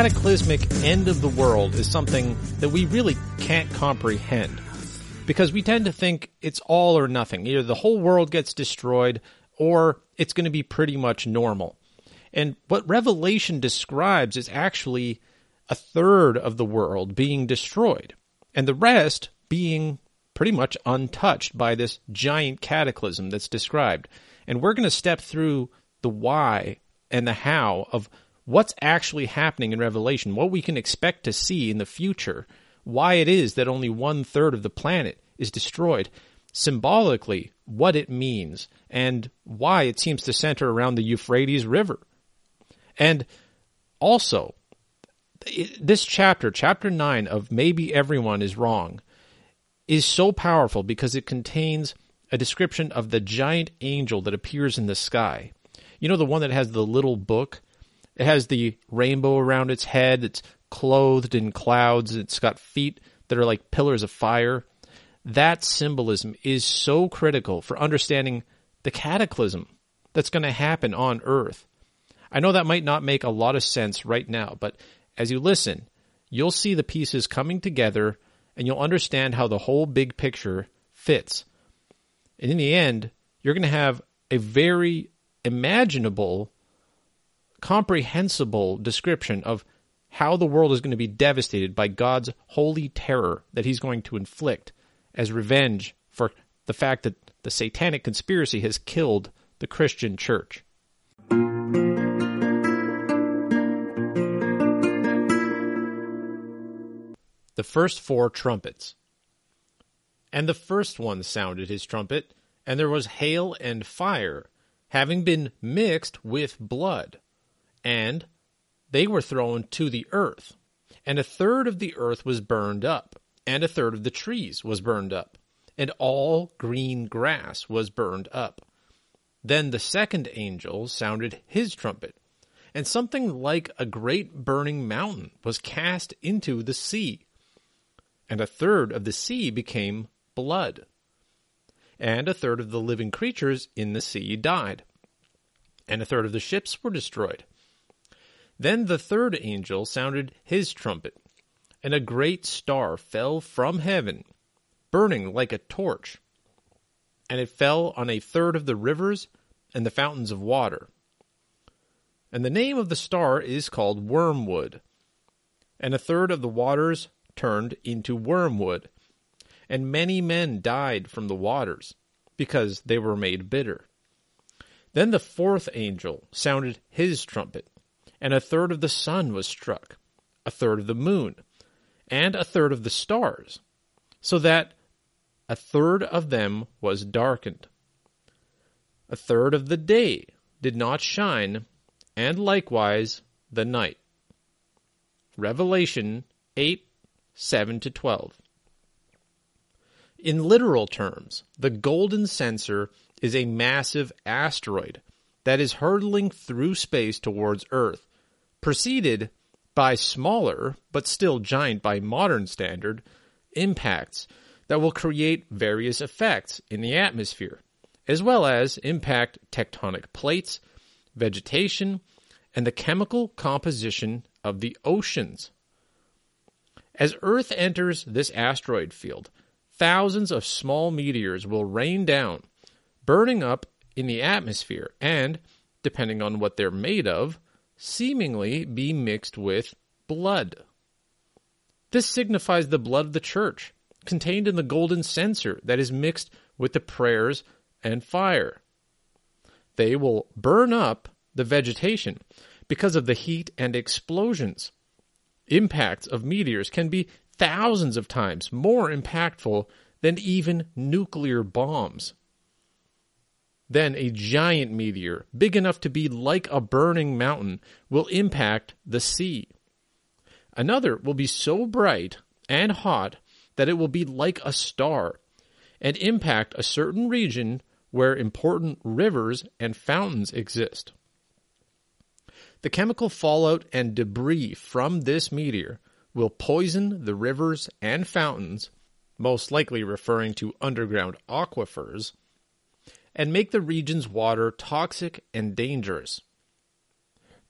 cataclysmic end of the world is something that we really can't comprehend because we tend to think it's all or nothing. Either the whole world gets destroyed or it's going to be pretty much normal. And what Revelation describes is actually a third of the world being destroyed and the rest being pretty much untouched by this giant cataclysm that's described. And we're going to step through the why and the how of what's actually happening in Revelation, what we can expect to see in the future, why it is that only one third of the planet is destroyed, symbolically, what it means, and why it seems to center around the Euphrates River. And also, this chapter, chapter 9 of Maybe Everyone is Wrong, is so powerful because it contains a description of the giant angel that appears in the sky. You know, the one that has the little book it has the rainbow around its head. It's clothed in clouds. It's got feet that are like pillars of fire. That symbolism is so critical for understanding the cataclysm that's going to happen on Earth. I know that might not make a lot of sense right now, but as you listen, you'll see the pieces coming together and you'll understand how the whole big picture fits. And in the end, you're going to have a very imaginable comprehensible description of how the world is going to be devastated by God's holy terror that he's going to inflict as revenge for the fact that the satanic conspiracy has killed the Christian church. The first four trumpets. And the first one sounded his trumpet, and there was hail and fire, having been mixed with blood and they were thrown to the earth. And a third of the earth was burned up, and a third of the trees was burned up, and all green grass was burned up. Then the second angel sounded his trumpet, and something like a great burning mountain was cast into the sea. And a third of the sea became blood. And a third of the living creatures in the sea died. And a third of the ships were destroyed then the third angel sounded his trumpet, and a great star fell from heaven, burning like a torch. And it fell on a third of the rivers and the fountains of water. And the name of the star is called Wormwood. And a third of the waters turned into wormwood. And many men died from the waters, because they were made bitter. Then the fourth angel sounded his trumpet and a third of the sun was struck, a third of the moon, and a third of the stars, so that a third of them was darkened. A third of the day did not shine, and likewise the night. Revelation 8 7 to 12. In literal terms, the golden censer is a massive asteroid that is hurtling through space towards Earth preceded by smaller, but still giant by modern standard, impacts that will create various effects in the atmosphere, as well as impact tectonic plates, vegetation, and the chemical composition of the oceans. As Earth enters this asteroid field, thousands of small meteors will rain down, burning up in the atmosphere and, depending on what they're made of, seemingly be mixed with blood. This signifies the blood of the church, contained in the golden censer that is mixed with the prayers and fire. They will burn up the vegetation because of the heat and explosions. Impacts of meteors can be thousands of times more impactful than even nuclear bombs. Then a giant meteor, big enough to be like a burning mountain, will impact the sea. Another will be so bright and hot that it will be like a star and impact a certain region where important rivers and fountains exist. The chemical fallout and debris from this meteor will poison the rivers and fountains, most likely referring to underground aquifers, and make the region's water toxic and dangerous.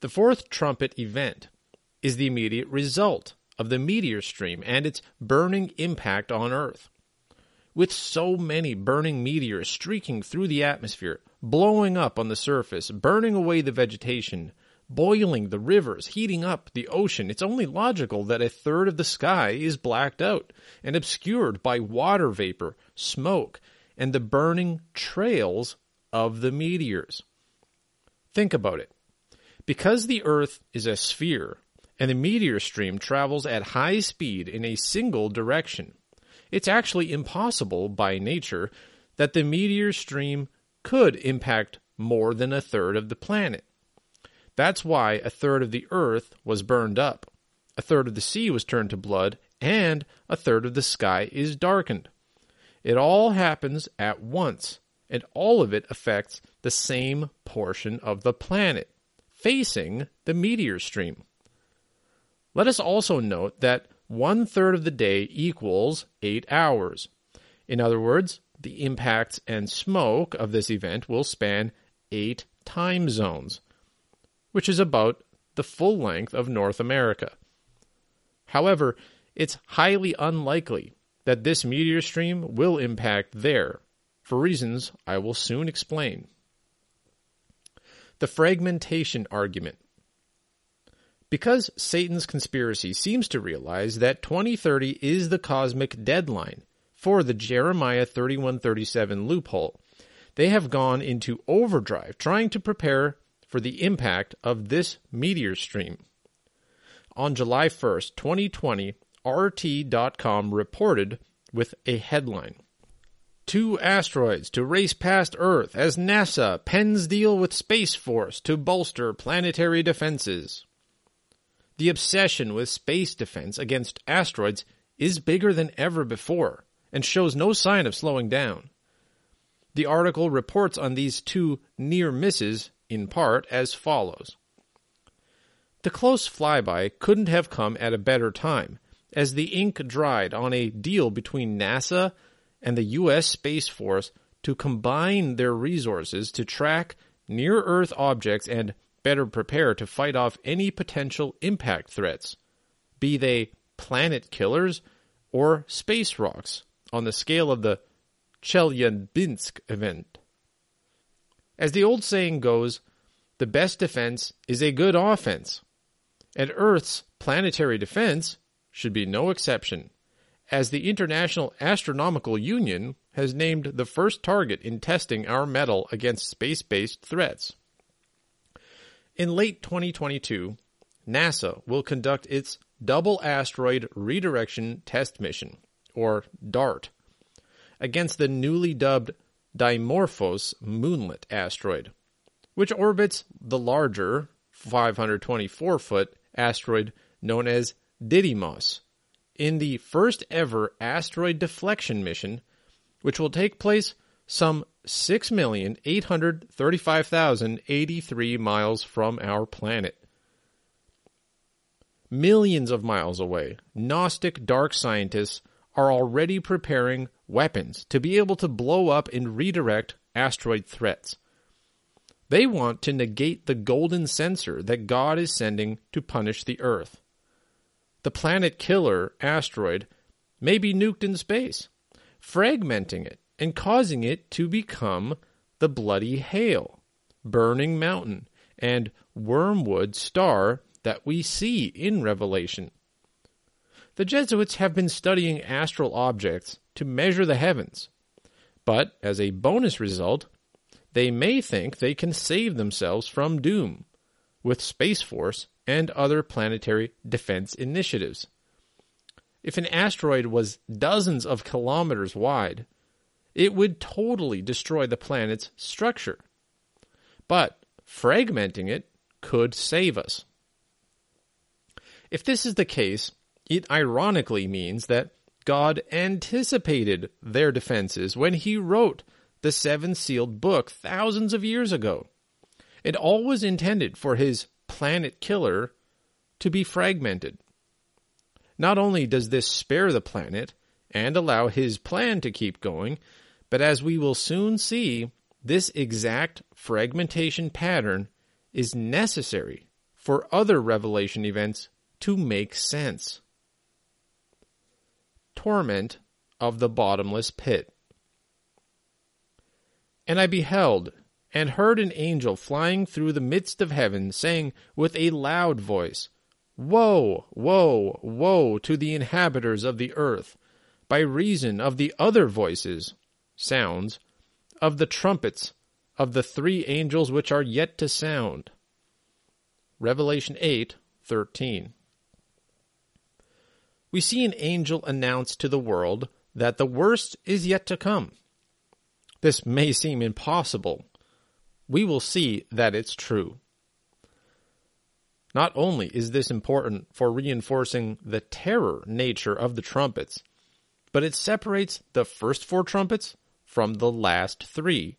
The fourth trumpet event is the immediate result of the meteor stream and its burning impact on Earth. With so many burning meteors streaking through the atmosphere, blowing up on the surface, burning away the vegetation, boiling the rivers, heating up the ocean, it's only logical that a third of the sky is blacked out and obscured by water vapor, smoke, and the burning trails of the meteors. Think about it. Because the Earth is a sphere and the meteor stream travels at high speed in a single direction, it's actually impossible by nature that the meteor stream could impact more than a third of the planet. That's why a third of the earth was burned up, a third of the sea was turned to blood, and a third of the sky is darkened. It all happens at once, and all of it affects the same portion of the planet, facing the meteor stream. Let us also note that one third of the day equals eight hours. In other words, the impacts and smoke of this event will span eight time zones which is about the full length of North America. However, it's highly unlikely that this meteor stream will impact there, for reasons I will soon explain. The fragmentation argument. Because Satan's conspiracy seems to realize that 2030 is the cosmic deadline for the Jeremiah 3137 loophole, they have gone into overdrive trying to prepare for the impact of this meteor stream. On July 1st, 2020, RT.com reported with a headline Two asteroids to race past Earth as NASA pens deal with Space Force to bolster planetary defenses. The obsession with space defense against asteroids is bigger than ever before and shows no sign of slowing down. The article reports on these two near misses in part as follows. The close flyby couldn't have come at a better time, as the ink dried on a deal between NASA and the U.S. Space Force to combine their resources to track near Earth objects and better prepare to fight off any potential impact threats, be they planet killers or space rocks, on the scale of the Chelyabinsk event. As the old saying goes, the best defense is a good offense. And Earth's planetary defense should be no exception, as the International Astronomical Union has named the first target in testing our mettle against space based threats. In late 2022, NASA will conduct its Double Asteroid Redirection Test Mission, or DART, against the newly dubbed Dimorphos Moonlet asteroid, which orbits the larger 524 foot asteroid known as Didymos in the first ever asteroid deflection mission, which will take place some 6,835,083 miles from our planet. Millions of miles away, Gnostic dark scientists are already preparing weapons to be able to blow up and redirect asteroid threats. They want to negate the golden censer that God is sending to punish the Earth. The planet killer asteroid may be nuked in space, fragmenting it and causing it to become the bloody hail, burning mountain, and wormwood star that we see in Revelation. The Jesuits have been studying astral objects to measure the heavens, but as a bonus result, they may think they can save themselves from doom with Space Force and other planetary defense initiatives. If an asteroid was dozens of kilometers wide, it would totally destroy the planet's structure. But fragmenting it could save us. If this is the case, it ironically means that God anticipated their defenses when he wrote the seven sealed book thousands of years ago. It all was intended for his planet killer to be fragmented. Not only does this spare the planet and allow his plan to keep going, but as we will soon see, this exact fragmentation pattern is necessary for other revelation events to make sense. Torment of the bottomless pit. And I beheld and heard an angel flying through the midst of heaven, saying with a loud voice, Woe, woe, woe to the inhabitants of the earth, by reason of the other voices, sounds, of the trumpets of the three angels which are yet to sound. Revelation 8 13. We see an angel announce to the world that the worst is yet to come. This may seem impossible. We will see that it's true. Not only is this important for reinforcing the terror nature of the trumpets, but it separates the first four trumpets from the last three.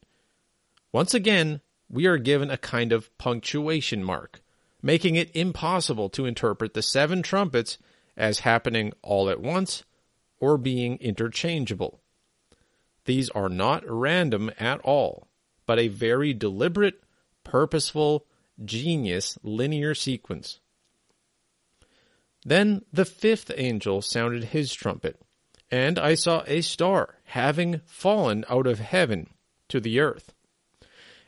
Once again, we are given a kind of punctuation mark, making it impossible to interpret the seven trumpets as happening all at once or being interchangeable. These are not random at all, but a very deliberate, purposeful, genius linear sequence. Then the fifth angel sounded his trumpet, and I saw a star having fallen out of heaven to the earth.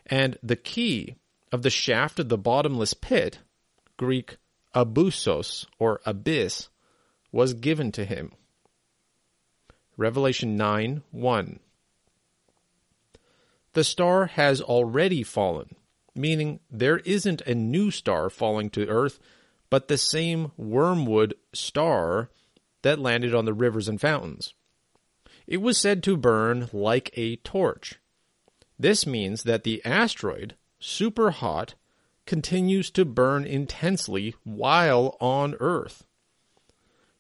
And the key of the shaft of the bottomless pit, Greek abyssos or abyss, was given to him. Revelation 9 1. The star has already fallen, meaning there isn't a new star falling to earth, but the same wormwood star that landed on the rivers and fountains. It was said to burn like a torch. This means that the asteroid, super hot, continues to burn intensely while on Earth.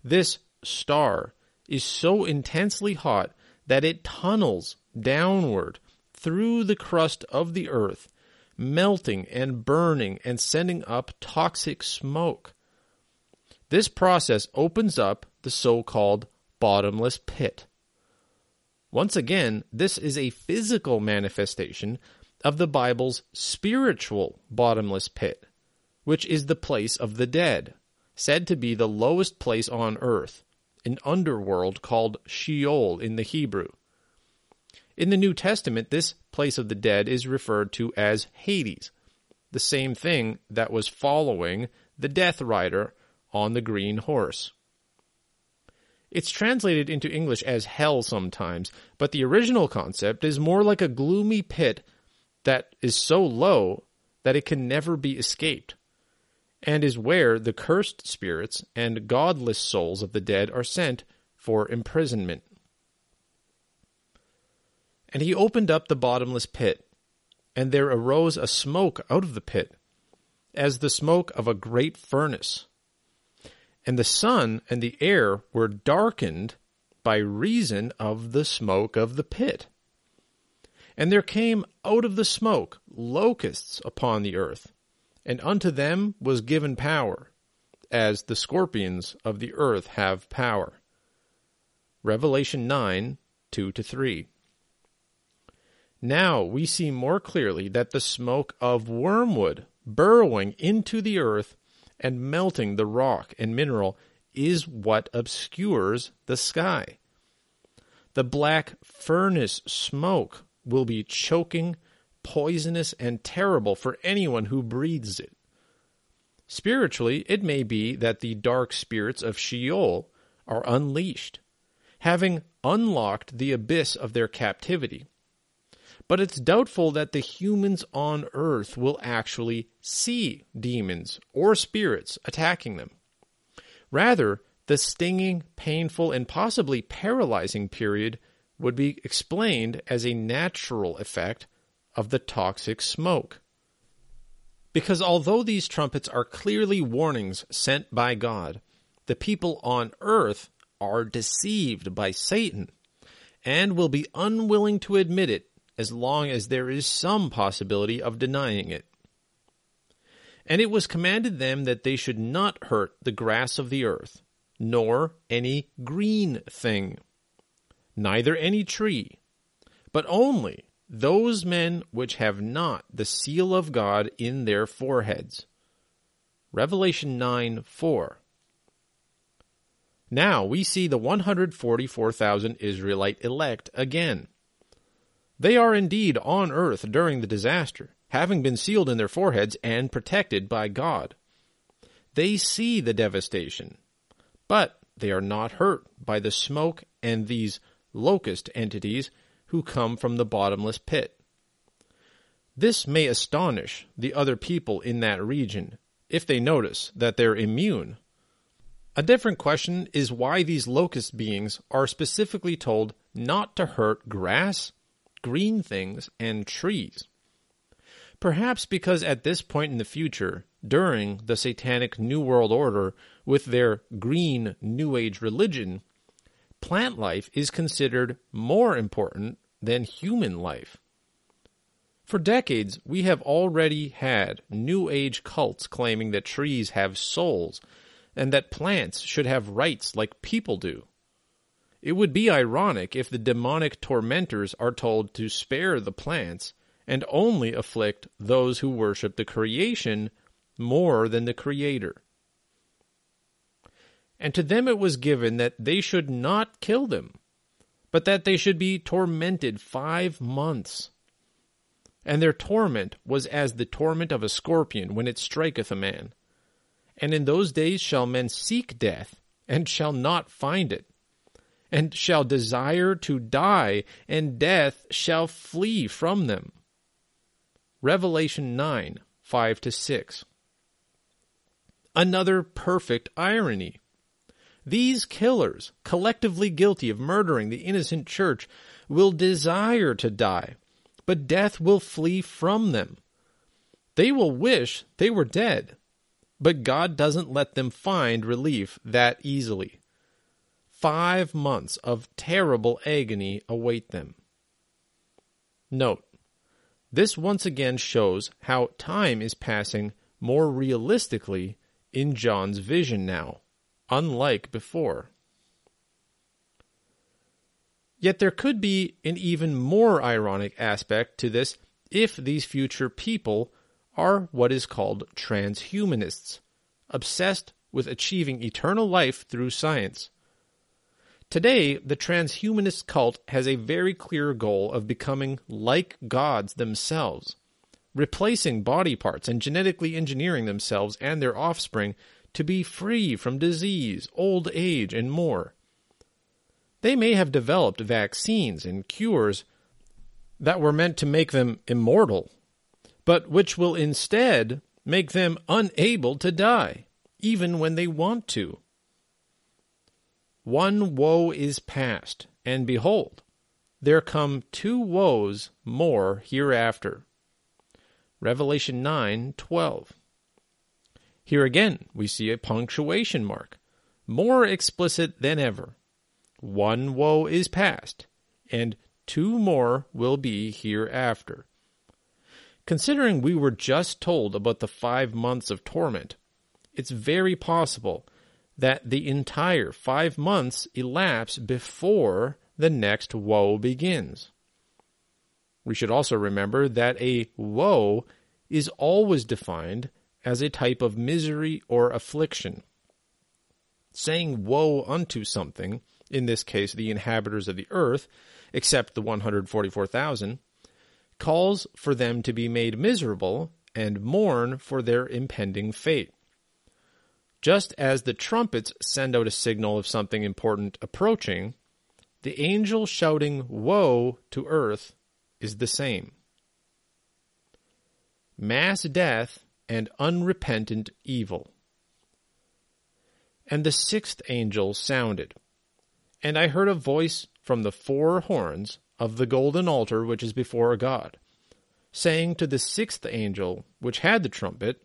This star is so intensely hot that it tunnels downward through the crust of the Earth melting and burning and sending up toxic smoke. This process opens up the so called bottomless pit. Once again, this is a physical manifestation of the Bible's spiritual bottomless pit, which is the place of the dead, said to be the lowest place on earth, an underworld called Sheol in the Hebrew. In the New Testament, this place of the dead is referred to as Hades, the same thing that was following the death rider on the green horse. It's translated into English as hell sometimes, but the original concept is more like a gloomy pit that is so low that it can never be escaped, and is where the cursed spirits and godless souls of the dead are sent for imprisonment. And he opened up the bottomless pit, and there arose a smoke out of the pit, as the smoke of a great furnace. And the sun and the air were darkened by reason of the smoke of the pit. And there came out of the smoke locusts upon the earth, and unto them was given power, as the scorpions of the earth have power. Revelation 9 2 3. Now we see more clearly that the smoke of wormwood burrowing into the earth and melting the rock and mineral is what obscures the sky. The black furnace smoke will be choking, poisonous, and terrible for anyone who breathes it. Spiritually, it may be that the dark spirits of Sheol are unleashed, having unlocked the abyss of their captivity but it's doubtful that the humans on Earth will actually see demons or spirits attacking them. Rather, the stinging, painful, and possibly paralyzing period would be explained as a natural effect of the toxic smoke. Because although these trumpets are clearly warnings sent by God, the people on earth are deceived by Satan and will be unwilling to admit it as long as there is some possibility of denying it. And it was commanded them that they should not hurt the grass of the earth, nor any green thing, neither any tree, but only those men which have not the seal of God in their foreheads. Revelation 9 4. Now we see the 144,000 Israelite elect again. They are indeed on earth during the disaster, having been sealed in their foreheads and protected by God. They see the devastation, but they are not hurt by the smoke and these locust entities who come from the bottomless pit. This may astonish the other people in that region if they notice that they're immune. A different question is why these locust beings are specifically told not to hurt grass, green things, and trees. Perhaps because at this point in the future, during the satanic New World Order with their green New Age religion, plant life is considered more important than human life. For decades, we have already had New Age cults claiming that trees have souls and that plants should have rights like people do. It would be ironic if the demonic tormentors are told to spare the plants and only afflict those who worship the creation more than the Creator. And to them it was given that they should not kill them, but that they should be tormented five months and their torment was as the torment of a scorpion when it striketh a man. And in those days shall men seek death, and shall not find it, and shall desire to die, and death shall flee from them. Revelation 9 5 to 6. Another perfect irony. These killers, collectively guilty of murdering the innocent church, will desire to die but death will flee from them. They will wish they were dead, but God doesn't let them find relief that easily. Five months of terrible agony await them. Note, this once again shows how time is passing more realistically in John's vision now, unlike before. Yet there could be an even more ironic aspect to this if these future people are what is called transhumanists, obsessed with achieving eternal life through science. Today, the transhumanist cult has a very clear goal of becoming like gods themselves, replacing body parts and genetically engineering themselves and their offspring to be free from disease, old age, and more. They may have developed vaccines and cures that were meant to make them immortal, but which will instead make them unable to die, even when they want to. One woe is past, and behold, there come two woes more hereafter. Revelation 9:12. Here again we see a punctuation mark, more explicit than ever. One woe is past, and two more will be hereafter. Considering we were just told about the five months of torment, it's very possible that the entire five months elapse before the next woe begins. We should also remember that a woe is always defined as a type of misery or affliction. Saying woe unto something in this case the inhabitants of the earth, except the 144,000, calls for them to be made miserable and mourn for their impending fate. Just as the trumpets send out a signal of something important approaching, the angel shouting woe to earth is the same. Mass death and unrepentant evil. And the sixth angel sounded and I heard a voice from the four horns of the golden altar which is before God, saying to the sixth angel which had the trumpet,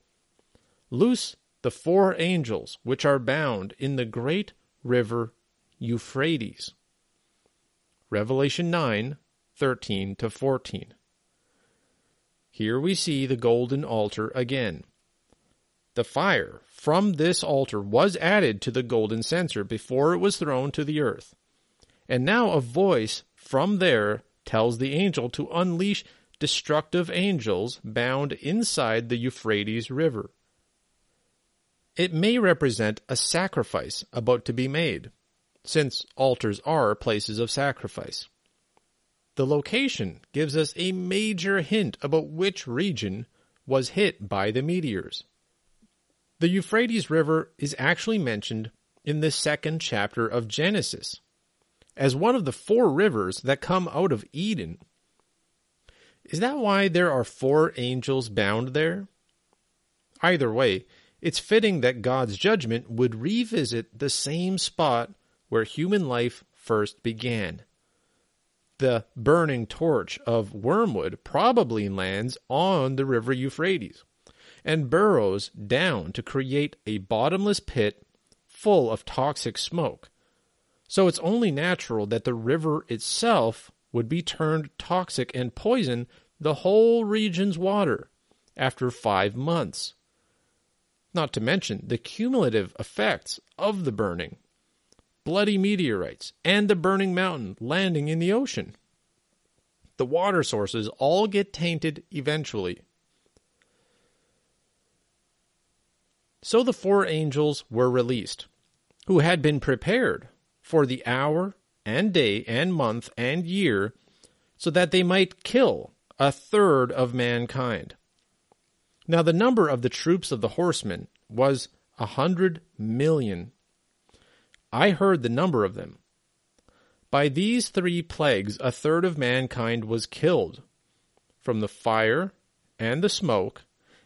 Loose the four angels which are bound in the great river Euphrates. Revelation 9, 13 to 14. Here we see the golden altar again. The fire from this altar was added to the golden censer before it was thrown to the earth. And now a voice from there tells the angel to unleash destructive angels bound inside the Euphrates River. It may represent a sacrifice about to be made, since altars are places of sacrifice. The location gives us a major hint about which region was hit by the meteors. The Euphrates River is actually mentioned in the second chapter of Genesis as one of the four rivers that come out of Eden. Is that why there are four angels bound there? Either way, it's fitting that God's judgment would revisit the same spot where human life first began. The burning torch of wormwood probably lands on the river Euphrates and burrows down to create a bottomless pit full of toxic smoke. So it's only natural that the river itself would be turned toxic and poison the whole region's water after five months. Not to mention the cumulative effects of the burning bloody meteorites and the burning mountain landing in the ocean. The water sources all get tainted eventually. So the four angels were released, who had been prepared for the hour and day and month and year so that they might kill a third of mankind. Now, the number of the troops of the horsemen was a hundred million. I heard the number of them. By these three plagues, a third of mankind was killed from the fire and the smoke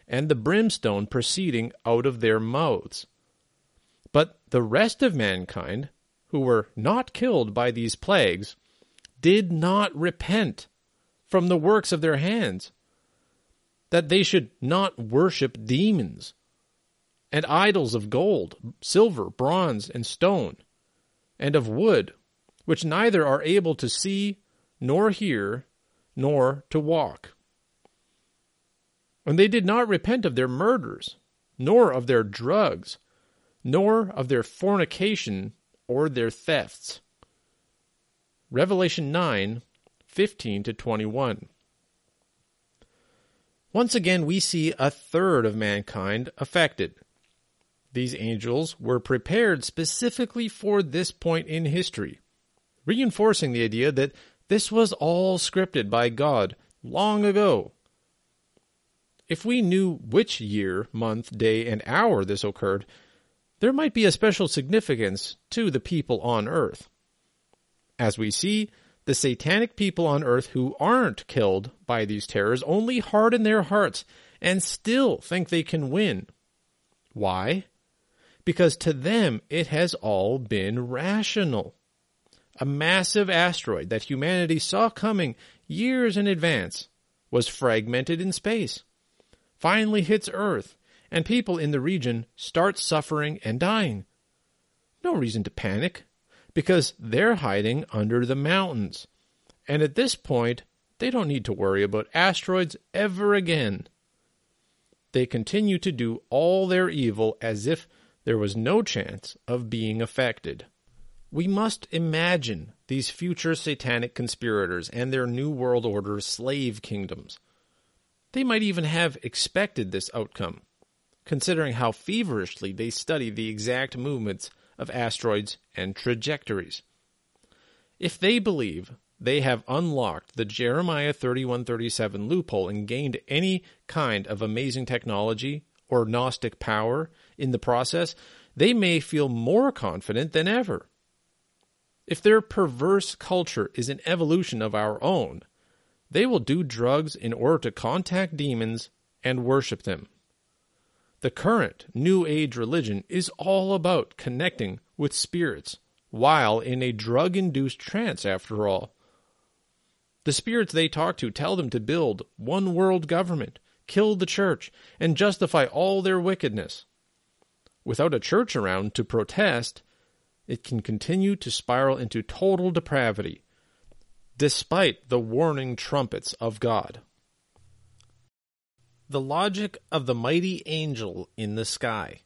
and the brimstone proceeding out of their mouths. But the rest of mankind who were not killed by these plagues did not repent from the works of their hands, that they should not worship demons and idols of gold, silver, bronze, and stone, and of wood, which neither are able to see, nor hear, nor to walk. And they did not repent of their murders, nor of their drugs, nor of their fornication or their thefts. Revelation 9 15 to 21. Once again, we see a third of mankind affected. These angels were prepared specifically for this point in history, reinforcing the idea that this was all scripted by God long ago. If we knew which year, month, day, and hour this occurred, there might be a special significance to the people on earth. As we see, the satanic people on earth who aren't killed by these terrors only harden their hearts and still think they can win. Why? Because to them it has all been rational. A massive asteroid that humanity saw coming years in advance was fragmented in space, finally hits Earth, and people in the region start suffering and dying. No reason to panic, because they're hiding under the mountains. And at this point, they don't need to worry about asteroids ever again. They continue to do all their evil as if there was no chance of being affected. We must imagine these future satanic conspirators and their New World Order slave kingdoms. They might even have expected this outcome considering how feverishly they study the exact movements of asteroids and trajectories. If they believe they have unlocked the Jeremiah 3137 loophole and gained any kind of amazing technology or Gnostic power in the process, they may feel more confident than ever. If their perverse culture is an evolution of our own, they will do drugs in order to contact demons and worship them. The current New Age religion is all about connecting with spirits while in a drug induced trance, after all. The spirits they talk to tell them to build one world government, kill the church, and justify all their wickedness. Without a church around to protest, it can continue to spiral into total depravity, despite the warning trumpets of God. The logic of the mighty angel in the sky.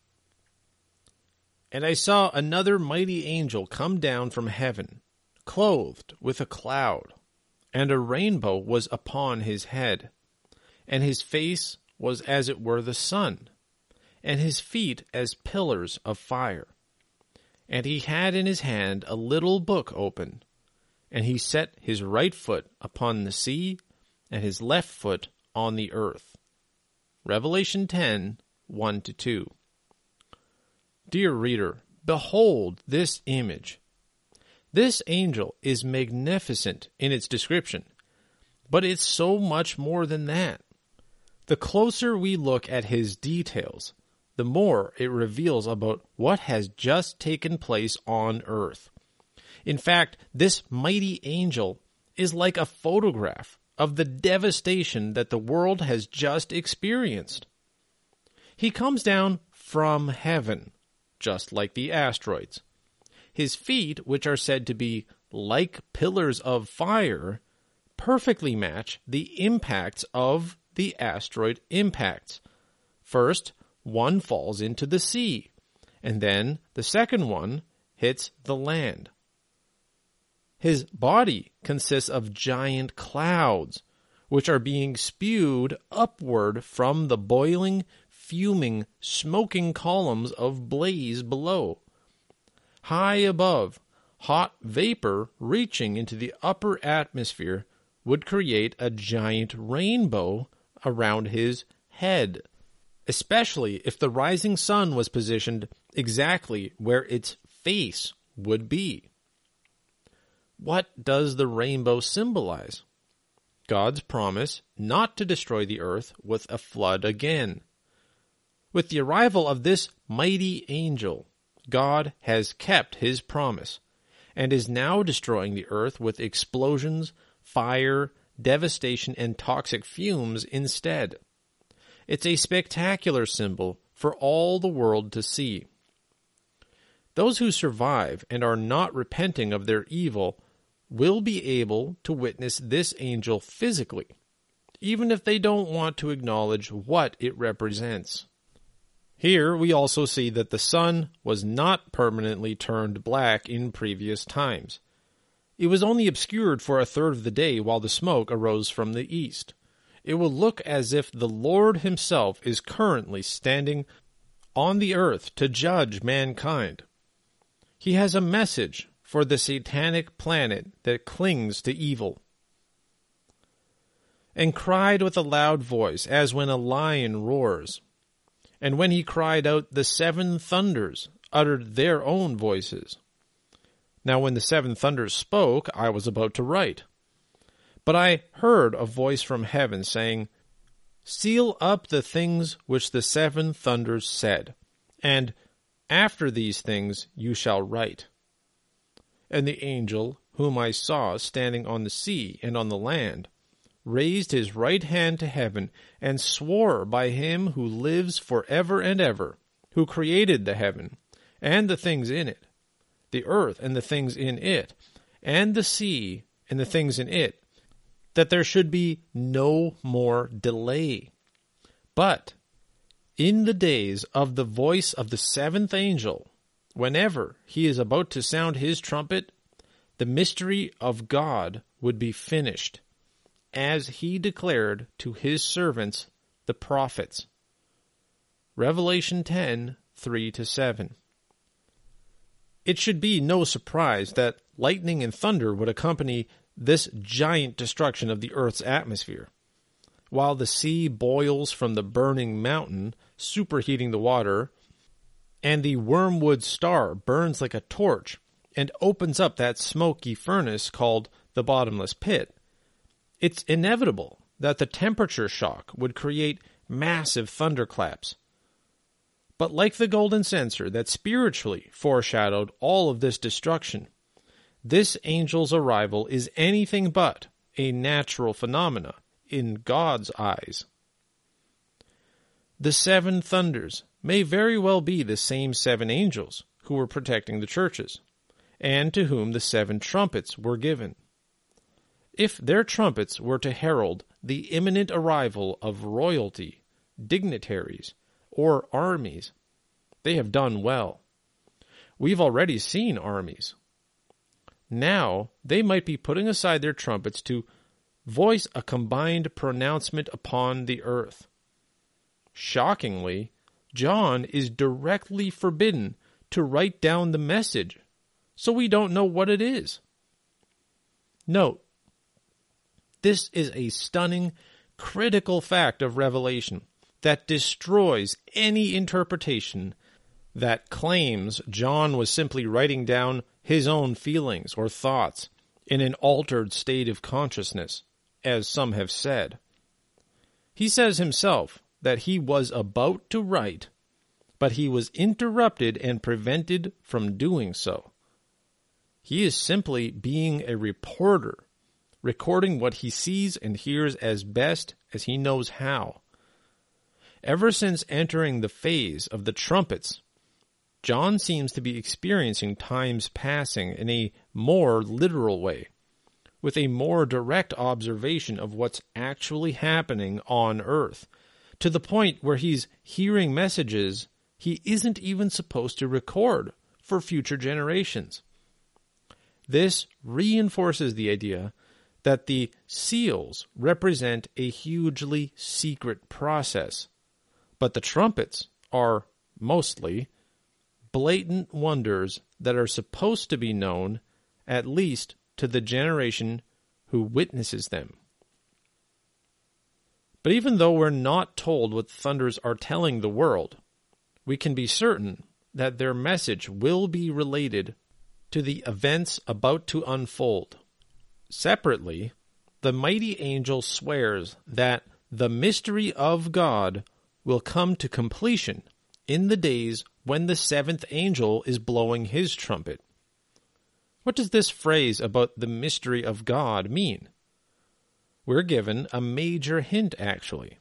And I saw another mighty angel come down from heaven, clothed with a cloud, and a rainbow was upon his head, and his face was as it were the sun, and his feet as pillars of fire. And he had in his hand a little book open, and he set his right foot upon the sea, and his left foot on the earth. Revelation 10 1 2. Dear reader, behold this image. This angel is magnificent in its description, but it's so much more than that. The closer we look at his details, the more it reveals about what has just taken place on earth. In fact, this mighty angel is like a photograph of the devastation that the world has just experienced. He comes down from heaven, just like the asteroids. His feet, which are said to be like pillars of fire, perfectly match the impacts of the asteroid impacts. First, one falls into the sea, and then the second one hits the land. His body consists of giant clouds, which are being spewed upward from the boiling, fuming, smoking columns of blaze below. High above, hot vapor reaching into the upper atmosphere would create a giant rainbow around his head, especially if the rising sun was positioned exactly where its face would be. What does the rainbow symbolize? God's promise not to destroy the earth with a flood again. With the arrival of this mighty angel, God has kept his promise and is now destroying the earth with explosions, fire, devastation, and toxic fumes instead. It's a spectacular symbol for all the world to see. Those who survive and are not repenting of their evil will be able to witness this angel physically, even if they don't want to acknowledge what it represents. Here we also see that the sun was not permanently turned black in previous times. It was only obscured for a third of the day while the smoke arose from the east. It will look as if the Lord Himself is currently standing on the earth to judge mankind. He has a message for the satanic planet that clings to evil. And cried with a loud voice, as when a lion roars. And when he cried out, the seven thunders uttered their own voices. Now, when the seven thunders spoke, I was about to write. But I heard a voice from heaven saying, Seal up the things which the seven thunders said, and after these things you shall write. And the angel, whom I saw standing on the sea and on the land, raised his right hand to heaven, and swore by him who lives for ever and ever, who created the heaven, and the things in it, the earth and the things in it, and the sea and the things in it, that there should be no more delay. But in the days of the voice of the seventh angel, whenever he is about to sound his trumpet, the mystery of God would be finished, as he declared to his servants, the prophets. Revelation 10 3 7. It should be no surprise that lightning and thunder would accompany this giant destruction of the Earth's atmosphere. While the sea boils from the burning mountain, superheating the water, and the wormwood star burns like a torch and opens up that smoky furnace called the bottomless pit, it's inevitable that the temperature shock would create massive thunderclaps but like the golden censer that spiritually foreshadowed all of this destruction, this angel's arrival is anything but a natural phenomena in God's eyes. The seven thunders may very well be the same seven angels who were protecting the churches, and to whom the seven trumpets were given. If their trumpets were to herald the imminent arrival of royalty, dignitaries, or armies, they have done well. We've already seen armies. Now they might be putting aside their trumpets to voice a combined pronouncement upon the earth. Shockingly, John is directly forbidden to write down the message, so we don't know what it is. Note, this is a stunning, critical fact of Revelation that destroys any interpretation that claims John was simply writing down his own feelings or thoughts in an altered state of consciousness, as some have said. He says himself that he was about to write, but he was interrupted and prevented from doing so. He is simply being a reporter, recording what he sees and hears as best as he knows how. Ever since entering the phase of the trumpets, John seems to be experiencing times passing in a more literal way, with a more direct observation of what's actually happening on earth, to the point where he's hearing messages he isn't even supposed to record for future generations. This reinforces the idea that the seals represent a hugely secret process but the trumpets are mostly blatant wonders that are supposed to be known at least to the generation who witnesses them. But even though we're not told what thunders are telling the world, we can be certain that their message will be related to the events about to unfold. Separately, the mighty angel swears that the mystery of God will come to completion in the days when the seventh angel is blowing his trumpet. What does this phrase about the mystery of God mean? We're given a major hint, actually.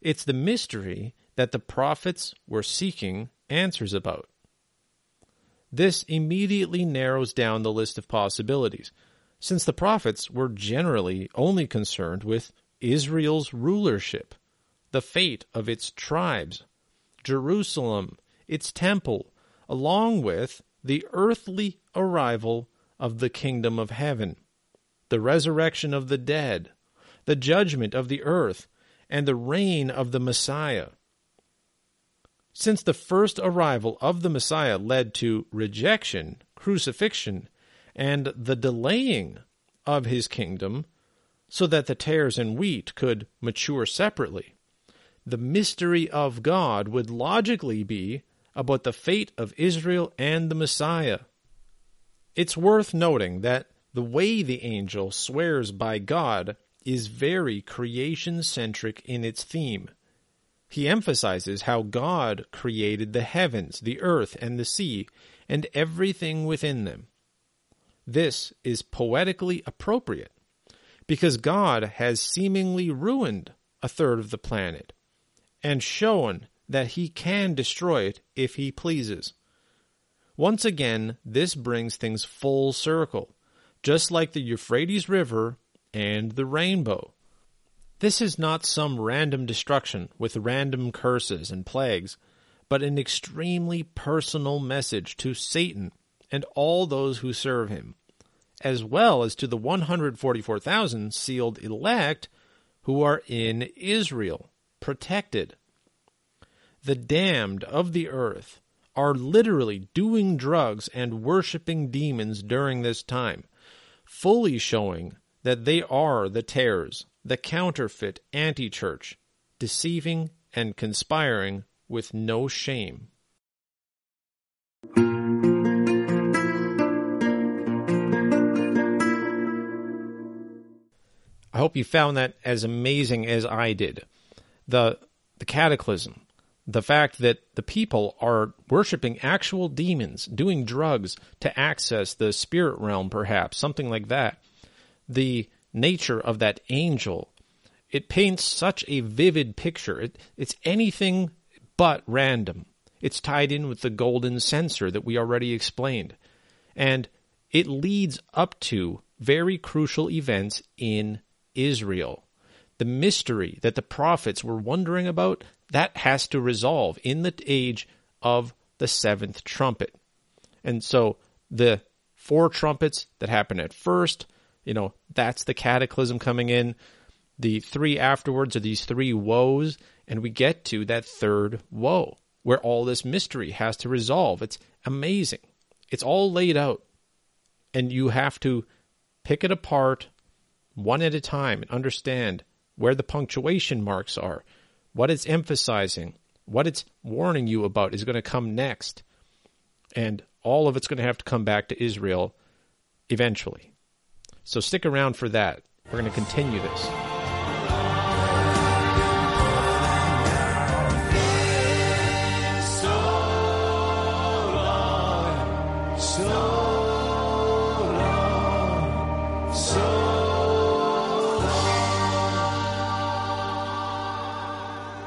It's the mystery that the prophets were seeking answers about. This immediately narrows down the list of possibilities, since the prophets were generally only concerned with Israel's rulership the fate of its tribes, Jerusalem, its temple, along with the earthly arrival of the kingdom of heaven, the resurrection of the dead, the judgment of the earth, and the reign of the Messiah. Since the first arrival of the Messiah led to rejection, crucifixion, and the delaying of his kingdom, so that the tares and wheat could mature separately, the mystery of God would logically be about the fate of Israel and the Messiah. It's worth noting that the way the angel swears by God is very creation centric in its theme. He emphasizes how God created the heavens, the earth, and the sea, and everything within them. This is poetically appropriate because God has seemingly ruined a third of the planet and shown that he can destroy it if he pleases. Once again, this brings things full circle, just like the Euphrates River and the rainbow. This is not some random destruction with random curses and plagues, but an extremely personal message to Satan and all those who serve him, as well as to the 144,000 sealed elect who are in Israel protected. The damned of the earth are literally doing drugs and worshiping demons during this time, fully showing that they are the tares, the counterfeit anti church, deceiving and conspiring with no shame. I hope you found that as amazing as I did the the cataclysm, the fact that the people are worshiping actual demons, doing drugs to access the spirit realm, perhaps something like that. The nature of that angel, it paints such a vivid picture. It, it's anything but random. It's tied in with the golden censer that we already explained. And it leads up to very crucial events in Israel the mystery that the prophets were wondering about, that has to resolve in the age of the seventh trumpet. And so the four trumpets that happen at first, you know, that's the cataclysm coming in. The three afterwards are these three woes, and we get to that third woe, where all this mystery has to resolve. It's amazing. It's all laid out. And you have to pick it apart one at a time and understand where the punctuation marks are, what it's emphasizing, what it's warning you about is going to come next. And all of it's going to have to come back to Israel eventually. So stick around for that. We're going to continue this.